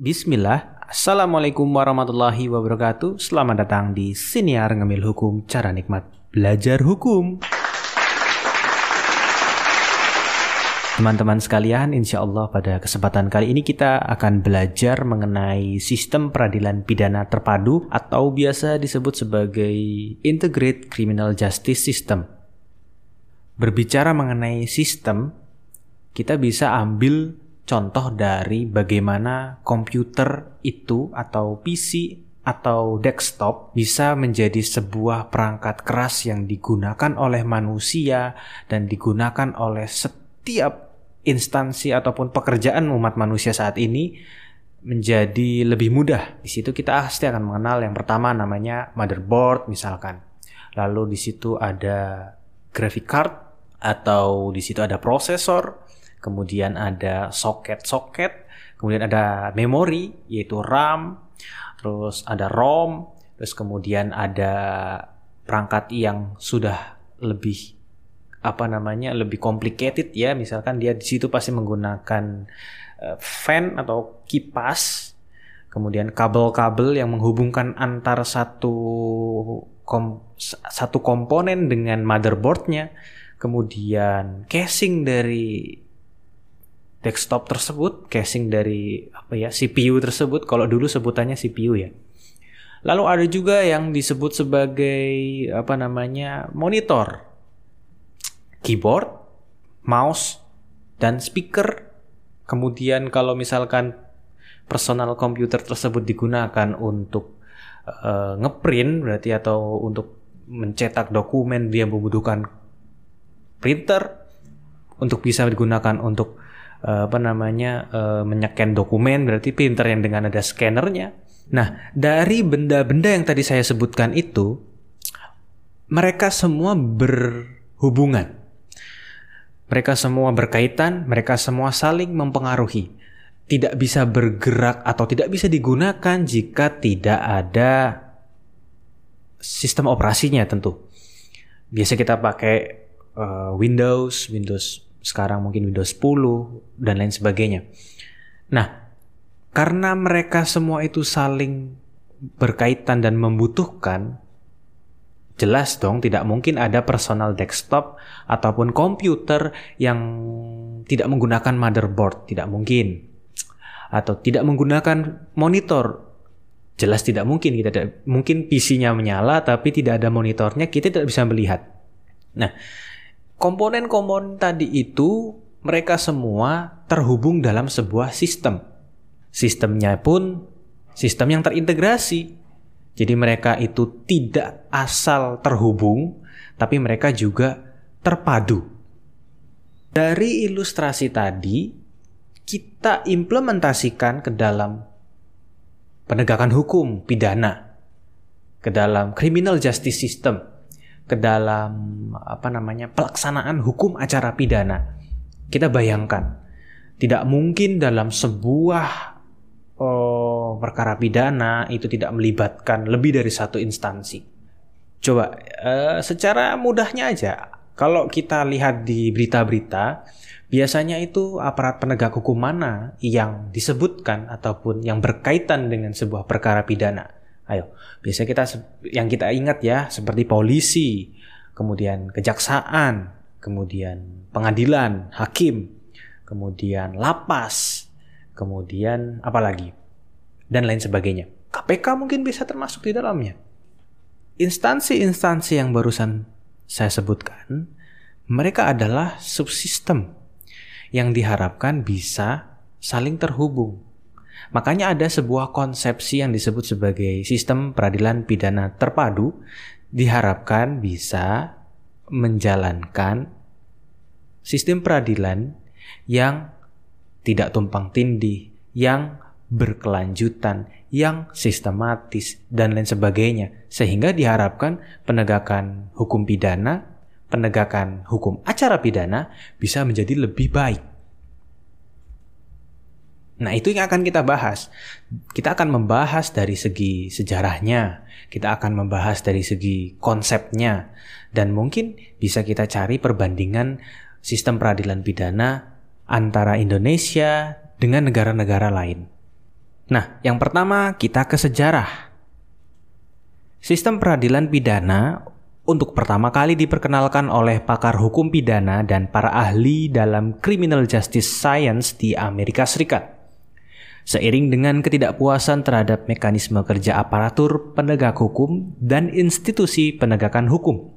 Bismillah, Assalamualaikum warahmatullahi wabarakatuh. Selamat datang di Siniar Ngemil Hukum Cara Nikmat Belajar Hukum. Teman-teman sekalian, insya Allah pada kesempatan kali ini kita akan belajar mengenai sistem peradilan pidana terpadu atau biasa disebut sebagai Integrated Criminal Justice System. Berbicara mengenai sistem, kita bisa ambil contoh dari bagaimana komputer itu atau PC atau desktop bisa menjadi sebuah perangkat keras yang digunakan oleh manusia dan digunakan oleh setiap instansi ataupun pekerjaan umat manusia saat ini menjadi lebih mudah. Di situ kita pasti akan mengenal yang pertama namanya motherboard misalkan. Lalu di situ ada graphic card atau di situ ada prosesor, kemudian ada soket-soket, kemudian ada memori yaitu RAM, terus ada ROM, terus kemudian ada perangkat yang sudah lebih apa namanya lebih complicated ya. Misalkan dia di situ pasti menggunakan uh, fan atau kipas. Kemudian kabel-kabel yang menghubungkan antar satu kom satu komponen dengan motherboardnya. Kemudian casing dari desktop tersebut, casing dari apa ya CPU tersebut. Kalau dulu sebutannya CPU ya. Lalu ada juga yang disebut sebagai apa namanya monitor, keyboard, mouse, dan speaker. Kemudian kalau misalkan personal komputer tersebut digunakan untuk uh, ngeprint berarti atau untuk mencetak dokumen dia membutuhkan printer untuk bisa digunakan untuk uh, apa namanya uh, menyekan dokumen berarti printer yang dengan ada scannernya. Nah, dari benda-benda yang tadi saya sebutkan itu mereka semua berhubungan. Mereka semua berkaitan, mereka semua saling mempengaruhi. Tidak bisa bergerak atau tidak bisa digunakan jika tidak ada sistem operasinya tentu. Biasa kita pakai uh, Windows, Windows sekarang mungkin Windows 10 dan lain sebagainya. Nah, karena mereka semua itu saling berkaitan dan membutuhkan, jelas dong tidak mungkin ada personal desktop ataupun komputer yang tidak menggunakan motherboard, tidak mungkin. Atau tidak menggunakan monitor, jelas tidak mungkin kita tidak mungkin PC-nya menyala tapi tidak ada monitornya kita tidak bisa melihat. Nah, Komponen-komponen tadi itu mereka semua terhubung dalam sebuah sistem. Sistemnya pun sistem yang terintegrasi. Jadi mereka itu tidak asal terhubung, tapi mereka juga terpadu. Dari ilustrasi tadi, kita implementasikan ke dalam penegakan hukum pidana, ke dalam criminal justice system ke dalam apa namanya pelaksanaan hukum acara pidana. Kita bayangkan, tidak mungkin dalam sebuah oh, perkara pidana itu tidak melibatkan lebih dari satu instansi. Coba uh, secara mudahnya aja, kalau kita lihat di berita-berita, biasanya itu aparat penegak hukum mana yang disebutkan ataupun yang berkaitan dengan sebuah perkara pidana. Ayo, biasanya kita yang kita ingat ya seperti polisi, kemudian kejaksaan, kemudian pengadilan, hakim, kemudian lapas, kemudian apa lagi? Dan lain sebagainya. KPK mungkin bisa termasuk di dalamnya. Instansi-instansi yang barusan saya sebutkan, mereka adalah subsistem yang diharapkan bisa saling terhubung Makanya ada sebuah konsepsi yang disebut sebagai sistem peradilan pidana terpadu diharapkan bisa menjalankan sistem peradilan yang tidak tumpang tindih, yang berkelanjutan, yang sistematis, dan lain sebagainya. Sehingga diharapkan penegakan hukum pidana, penegakan hukum acara pidana bisa menjadi lebih baik. Nah, itu yang akan kita bahas. Kita akan membahas dari segi sejarahnya, kita akan membahas dari segi konsepnya, dan mungkin bisa kita cari perbandingan sistem peradilan pidana antara Indonesia dengan negara-negara lain. Nah, yang pertama kita ke sejarah. Sistem peradilan pidana untuk pertama kali diperkenalkan oleh pakar hukum pidana dan para ahli dalam criminal justice science di Amerika Serikat. Seiring dengan ketidakpuasan terhadap mekanisme kerja aparatur penegak hukum dan institusi penegakan hukum,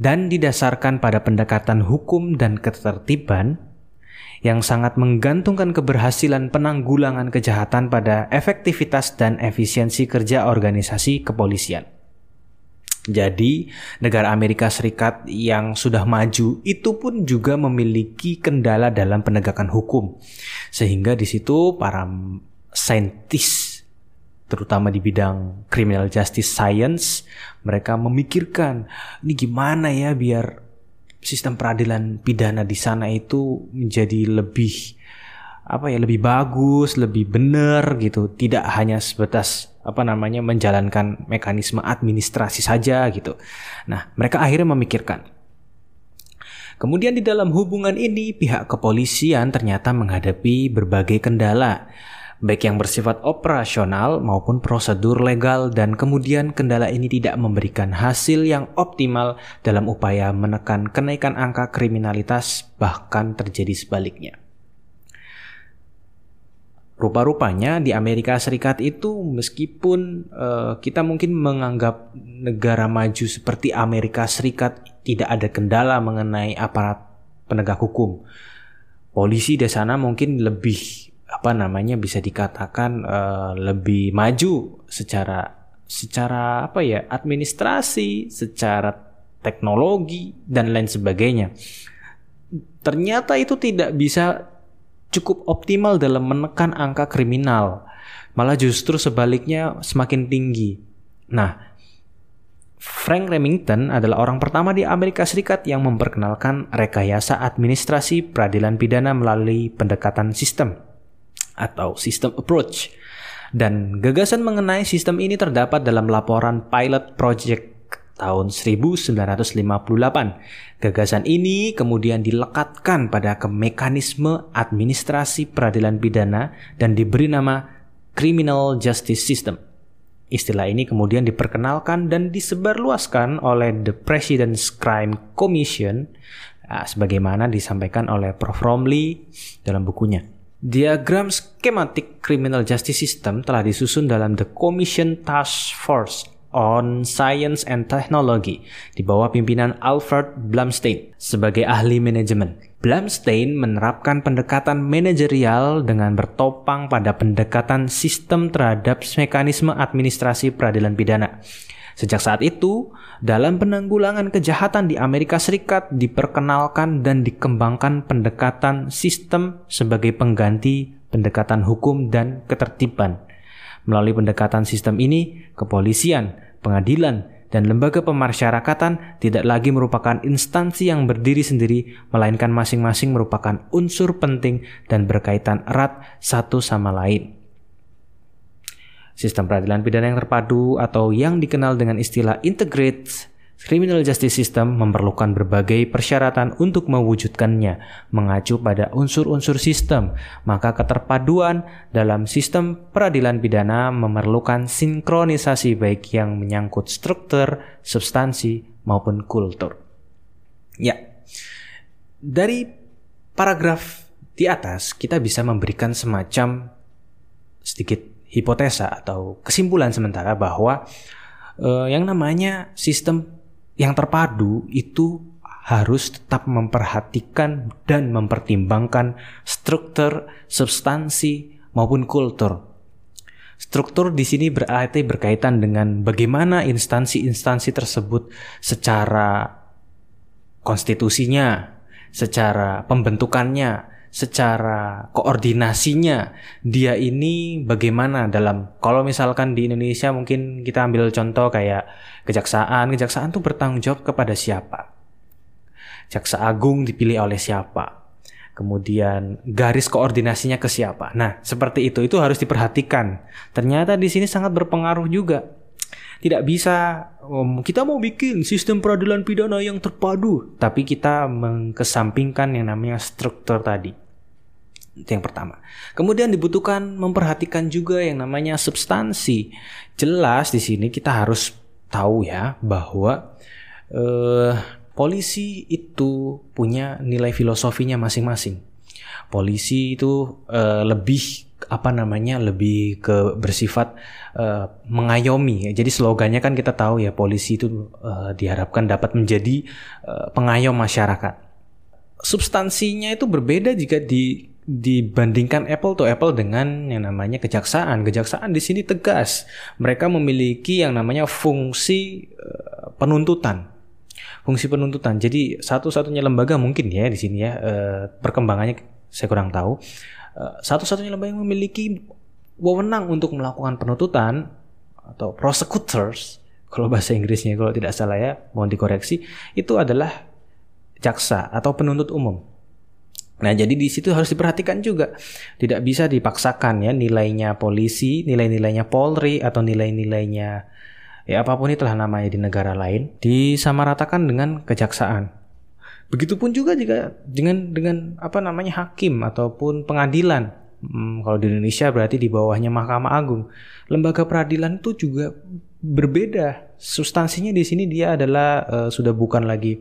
dan didasarkan pada pendekatan hukum dan ketertiban, yang sangat menggantungkan keberhasilan penanggulangan kejahatan pada efektivitas dan efisiensi kerja organisasi kepolisian. Jadi, negara Amerika Serikat yang sudah maju itu pun juga memiliki kendala dalam penegakan hukum. Sehingga di situ para saintis terutama di bidang criminal justice science, mereka memikirkan ini gimana ya biar sistem peradilan pidana di sana itu menjadi lebih apa ya lebih bagus, lebih benar gitu, tidak hanya sebatas apa namanya menjalankan mekanisme administrasi saja gitu. Nah, mereka akhirnya memikirkan. Kemudian di dalam hubungan ini pihak kepolisian ternyata menghadapi berbagai kendala baik yang bersifat operasional maupun prosedur legal dan kemudian kendala ini tidak memberikan hasil yang optimal dalam upaya menekan kenaikan angka kriminalitas bahkan terjadi sebaliknya. Rupa-rupanya di Amerika Serikat itu meskipun uh, kita mungkin menganggap negara maju seperti Amerika Serikat tidak ada kendala mengenai aparat penegak hukum. Polisi di sana mungkin lebih apa namanya bisa dikatakan uh, lebih maju secara secara apa ya administrasi, secara teknologi dan lain sebagainya. Ternyata itu tidak bisa cukup optimal dalam menekan angka kriminal. Malah justru sebaliknya semakin tinggi. Nah, Frank Remington adalah orang pertama di Amerika Serikat yang memperkenalkan rekayasa administrasi peradilan pidana melalui pendekatan sistem atau System Approach. Dan gagasan mengenai sistem ini terdapat dalam laporan Pilot Project tahun 1958. Gagasan ini kemudian dilekatkan pada ke mekanisme administrasi peradilan pidana dan diberi nama Criminal Justice System. Istilah ini kemudian diperkenalkan dan disebarluaskan oleh The President's Crime Commission ah, sebagaimana disampaikan oleh Prof. Romley dalam bukunya. Diagram skematik criminal justice system telah disusun dalam The Commission Task Force on Science and Technology di bawah pimpinan Alfred Blumstein sebagai ahli manajemen. Blumstein menerapkan pendekatan manajerial dengan bertopang pada pendekatan sistem terhadap mekanisme administrasi peradilan pidana. Sejak saat itu, dalam penanggulangan kejahatan di Amerika Serikat diperkenalkan dan dikembangkan pendekatan sistem sebagai pengganti pendekatan hukum dan ketertiban. Melalui pendekatan sistem ini, kepolisian, pengadilan, dan lembaga pemasyarakatan tidak lagi merupakan instansi yang berdiri sendiri, melainkan masing-masing merupakan unsur penting dan berkaitan erat satu sama lain. Sistem peradilan pidana yang terpadu atau yang dikenal dengan istilah integrated criminal justice system memerlukan berbagai persyaratan untuk mewujudkannya, mengacu pada unsur-unsur sistem. Maka keterpaduan dalam sistem peradilan pidana memerlukan sinkronisasi baik yang menyangkut struktur, substansi, maupun kultur. Ya, dari paragraf di atas kita bisa memberikan semacam sedikit hipotesa atau kesimpulan sementara bahwa uh, yang namanya sistem yang terpadu itu harus tetap memperhatikan dan mempertimbangkan struktur, substansi maupun kultur. Struktur di sini berarti berkaitan dengan bagaimana instansi-instansi tersebut secara konstitusinya, secara pembentukannya, secara koordinasinya dia ini bagaimana dalam kalau misalkan di Indonesia mungkin kita ambil contoh kayak kejaksaan. Kejaksaan tuh bertanggung jawab kepada siapa? Jaksa agung dipilih oleh siapa? Kemudian garis koordinasinya ke siapa? Nah seperti itu. Itu harus diperhatikan. Ternyata di sini sangat berpengaruh juga. Tidak bisa um, kita mau bikin sistem peradilan pidana yang terpadu, tapi kita mengkesampingkan yang namanya struktur tadi. Itu yang pertama. Kemudian dibutuhkan memperhatikan juga yang namanya substansi. Jelas di sini kita harus tahu ya bahwa eh, polisi itu punya nilai filosofinya masing-masing. Polisi itu eh, lebih apa namanya lebih ke bersifat uh, mengayomi. Jadi slogannya kan kita tahu ya polisi itu uh, diharapkan dapat menjadi uh, pengayom masyarakat. Substansinya itu berbeda jika di dibandingkan Apple to Apple dengan yang namanya kejaksaan. Kejaksaan di sini tegas. Mereka memiliki yang namanya fungsi uh, penuntutan. Fungsi penuntutan. Jadi satu-satunya lembaga mungkin ya di sini ya uh, perkembangannya saya kurang tahu. Uh, satu-satunya lembaga yang memiliki wewenang untuk melakukan penuntutan atau prosecutors kalau bahasa Inggrisnya kalau tidak salah ya mohon dikoreksi itu adalah jaksa atau penuntut umum. Nah, jadi di situ harus diperhatikan juga. Tidak bisa dipaksakan ya nilainya polisi, nilai-nilainya Polri atau nilai-nilainya ya apa pun itulah namanya di negara lain disamaratakan dengan kejaksaan. Begitupun juga jika dengan dengan apa namanya hakim ataupun pengadilan. Hmm, kalau di Indonesia berarti di bawahnya Mahkamah Agung. Lembaga peradilan itu juga berbeda. Substansinya di sini dia adalah uh, sudah bukan lagi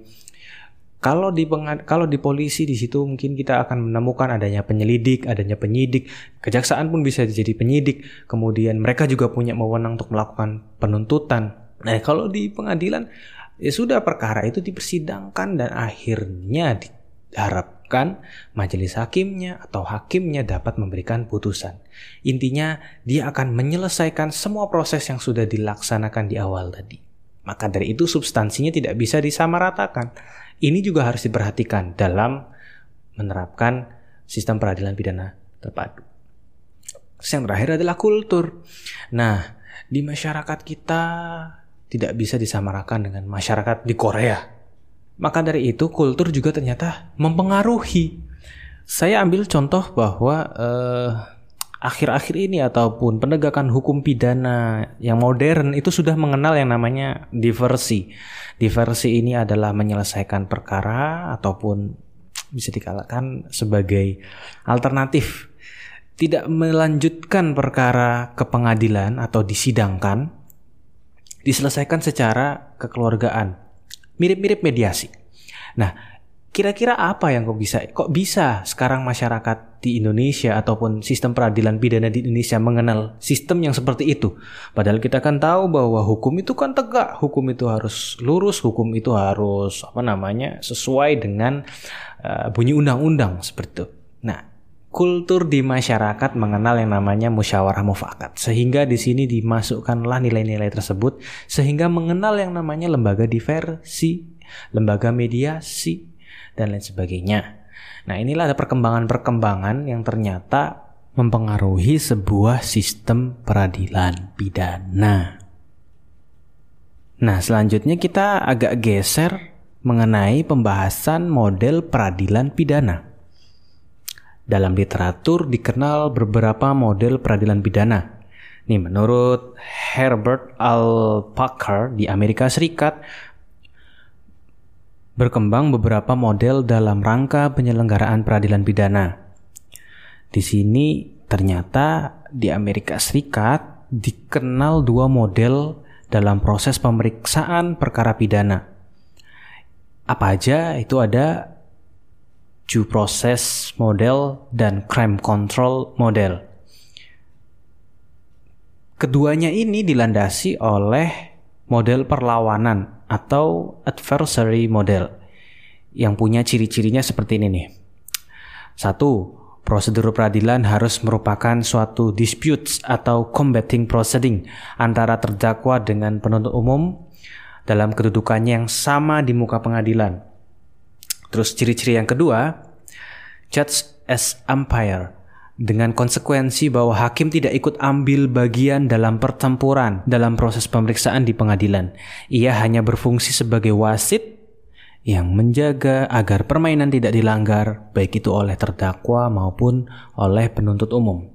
kalau di kalau di polisi di situ mungkin kita akan menemukan adanya penyelidik, adanya penyidik, kejaksaan pun bisa jadi penyidik. Kemudian mereka juga punya wewenang untuk melakukan penuntutan. Nah, kalau di pengadilan ya sudah perkara itu dipersidangkan dan akhirnya diharapkan majelis hakimnya atau hakimnya dapat memberikan putusan. Intinya dia akan menyelesaikan semua proses yang sudah dilaksanakan di awal tadi. Maka dari itu substansinya tidak bisa disamaratakan ini juga harus diperhatikan dalam menerapkan sistem peradilan pidana terpadu. Yang terakhir adalah kultur. Nah, di masyarakat kita tidak bisa disamarakan dengan masyarakat di Korea. Maka dari itu kultur juga ternyata mempengaruhi. Saya ambil contoh bahwa eh, akhir-akhir ini ataupun penegakan hukum pidana yang modern itu sudah mengenal yang namanya diversi. Diversi ini adalah menyelesaikan perkara ataupun bisa dikatakan sebagai alternatif tidak melanjutkan perkara ke pengadilan atau disidangkan diselesaikan secara kekeluargaan mirip-mirip mediasi. Nah, Kira-kira apa yang kok bisa kok bisa sekarang masyarakat di Indonesia ataupun sistem peradilan pidana di Indonesia mengenal sistem yang seperti itu? Padahal kita kan tahu bahwa hukum itu kan tegak, hukum itu harus lurus, hukum itu harus apa namanya sesuai dengan uh, bunyi undang-undang seperti itu. Nah, kultur di masyarakat mengenal yang namanya musyawarah mufakat sehingga di sini dimasukkanlah nilai-nilai tersebut sehingga mengenal yang namanya lembaga diversi, lembaga mediasi, dan lain sebagainya. Nah, inilah ada perkembangan-perkembangan yang ternyata mempengaruhi sebuah sistem peradilan pidana. Nah, selanjutnya kita agak geser mengenai pembahasan model peradilan pidana. Dalam literatur dikenal beberapa model peradilan pidana. Nih, menurut Herbert L. Parker di Amerika Serikat, berkembang beberapa model dalam rangka penyelenggaraan peradilan pidana. Di sini ternyata di Amerika Serikat dikenal dua model dalam proses pemeriksaan perkara pidana. Apa aja itu ada due process model dan crime control model. Keduanya ini dilandasi oleh model perlawanan atau adversary model yang punya ciri-cirinya seperti ini nih. Satu, prosedur peradilan harus merupakan suatu disputes atau combating proceeding antara terdakwa dengan penuntut umum dalam kedudukannya yang sama di muka pengadilan. Terus ciri-ciri yang kedua, judge as umpire dengan konsekuensi bahwa hakim tidak ikut ambil bagian dalam pertempuran dalam proses pemeriksaan di pengadilan. Ia hanya berfungsi sebagai wasit yang menjaga agar permainan tidak dilanggar, baik itu oleh terdakwa maupun oleh penuntut umum.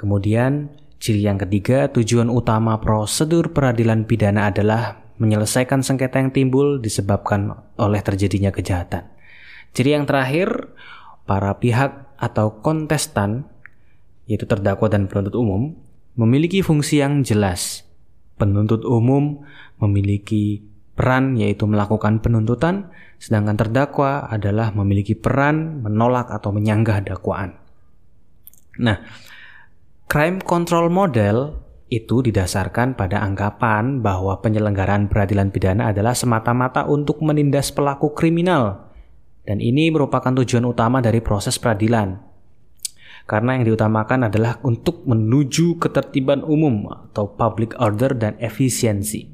Kemudian, ciri yang ketiga, tujuan utama prosedur peradilan pidana adalah menyelesaikan sengketa yang timbul disebabkan oleh terjadinya kejahatan. Ciri yang terakhir, para pihak atau kontestan, yaitu terdakwa dan penuntut umum, memiliki fungsi yang jelas. Penuntut umum memiliki peran yaitu melakukan penuntutan, sedangkan terdakwa adalah memiliki peran menolak atau menyanggah dakwaan. Nah, crime control model itu didasarkan pada anggapan bahwa penyelenggaraan peradilan pidana adalah semata-mata untuk menindas pelaku kriminal. Dan ini merupakan tujuan utama dari proses peradilan. Karena yang diutamakan adalah untuk menuju ketertiban umum atau public order dan efisiensi.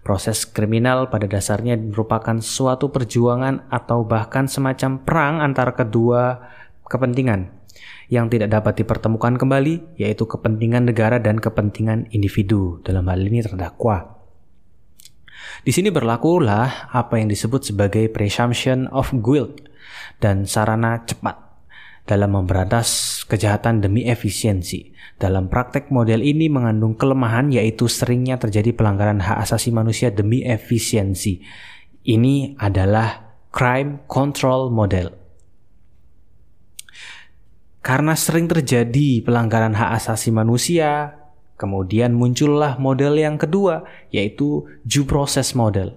Proses kriminal pada dasarnya merupakan suatu perjuangan atau bahkan semacam perang antara kedua kepentingan yang tidak dapat dipertemukan kembali, yaitu kepentingan negara dan kepentingan individu, dalam hal ini terdakwa. Di sini berlakulah apa yang disebut sebagai presumption of guilt dan sarana cepat dalam memberantas kejahatan demi efisiensi. Dalam praktek model ini mengandung kelemahan yaitu seringnya terjadi pelanggaran hak asasi manusia demi efisiensi. Ini adalah crime control model. Karena sering terjadi pelanggaran hak asasi manusia, kemudian muncullah model yang kedua, yaitu due process model.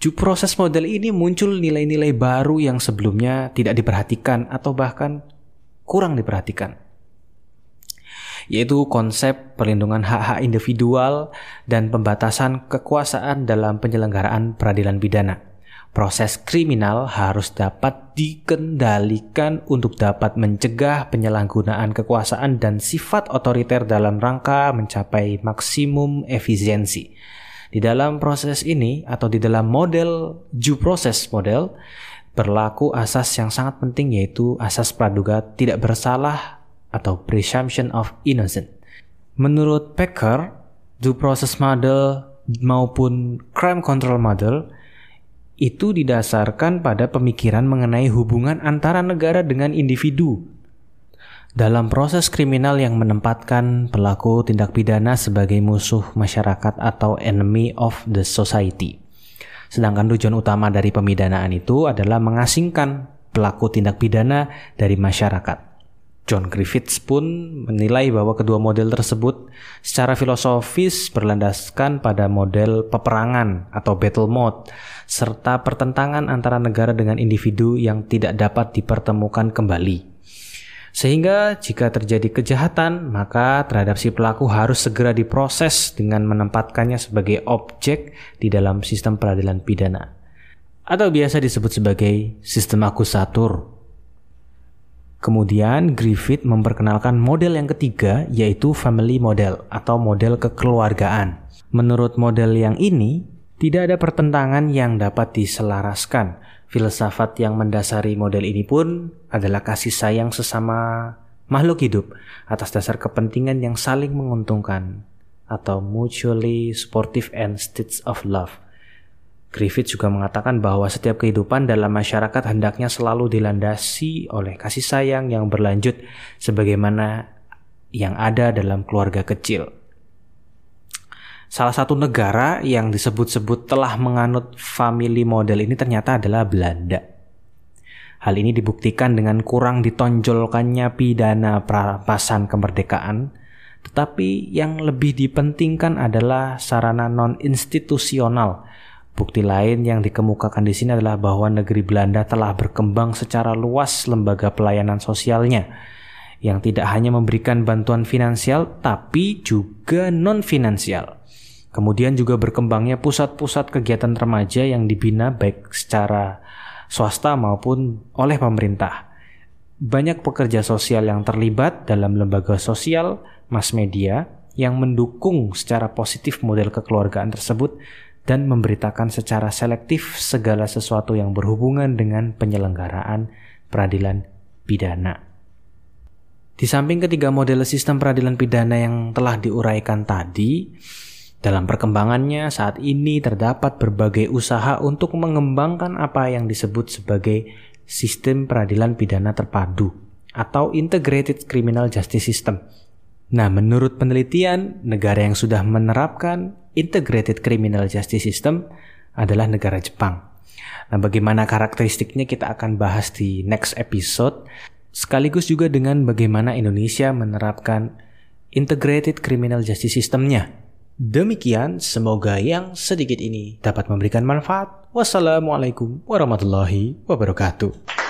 Due process model ini muncul nilai-nilai baru yang sebelumnya tidak diperhatikan atau bahkan kurang diperhatikan yaitu konsep perlindungan hak-hak individual dan pembatasan kekuasaan dalam penyelenggaraan peradilan pidana proses kriminal harus dapat dikendalikan untuk dapat mencegah penyalahgunaan kekuasaan dan sifat otoriter dalam rangka mencapai maksimum efisiensi. Di dalam proses ini atau di dalam model due process model berlaku asas yang sangat penting yaitu asas praduga tidak bersalah atau presumption of innocent. Menurut Packer, due process model maupun crime control model itu didasarkan pada pemikiran mengenai hubungan antara negara dengan individu. Dalam proses kriminal yang menempatkan pelaku tindak pidana sebagai musuh masyarakat atau enemy of the society. Sedangkan tujuan utama dari pemidanaan itu adalah mengasingkan pelaku tindak pidana dari masyarakat. John Griffiths pun menilai bahwa kedua model tersebut secara filosofis berlandaskan pada model peperangan atau battle mode serta pertentangan antara negara dengan individu yang tidak dapat dipertemukan kembali. Sehingga jika terjadi kejahatan, maka terhadap si pelaku harus segera diproses dengan menempatkannya sebagai objek di dalam sistem peradilan pidana. Atau biasa disebut sebagai sistem akusatur Kemudian Griffith memperkenalkan model yang ketiga yaitu family model atau model kekeluargaan. Menurut model yang ini, tidak ada pertentangan yang dapat diselaraskan. Filsafat yang mendasari model ini pun adalah kasih sayang sesama makhluk hidup atas dasar kepentingan yang saling menguntungkan atau mutually supportive and states of love. Griffith juga mengatakan bahwa setiap kehidupan dalam masyarakat hendaknya selalu dilandasi oleh kasih sayang yang berlanjut sebagaimana yang ada dalam keluarga kecil. Salah satu negara yang disebut-sebut telah menganut family model ini ternyata adalah Belanda. Hal ini dibuktikan dengan kurang ditonjolkannya pidana perampasan kemerdekaan, tetapi yang lebih dipentingkan adalah sarana non-institusional Bukti lain yang dikemukakan di sini adalah bahwa negeri Belanda telah berkembang secara luas lembaga pelayanan sosialnya yang tidak hanya memberikan bantuan finansial tapi juga non finansial. Kemudian juga berkembangnya pusat-pusat kegiatan remaja yang dibina baik secara swasta maupun oleh pemerintah. Banyak pekerja sosial yang terlibat dalam lembaga sosial, mass media yang mendukung secara positif model kekeluargaan tersebut dan memberitakan secara selektif segala sesuatu yang berhubungan dengan penyelenggaraan peradilan pidana. Di samping ketiga model sistem peradilan pidana yang telah diuraikan tadi, dalam perkembangannya saat ini terdapat berbagai usaha untuk mengembangkan apa yang disebut sebagai sistem peradilan pidana terpadu atau integrated criminal justice system. Nah, menurut penelitian, negara yang sudah menerapkan Integrated Criminal Justice System adalah negara Jepang. Nah, bagaimana karakteristiknya kita akan bahas di next episode, sekaligus juga dengan bagaimana Indonesia menerapkan integrated criminal justice systemnya. Demikian, semoga yang sedikit ini dapat memberikan manfaat. Wassalamualaikum warahmatullahi wabarakatuh.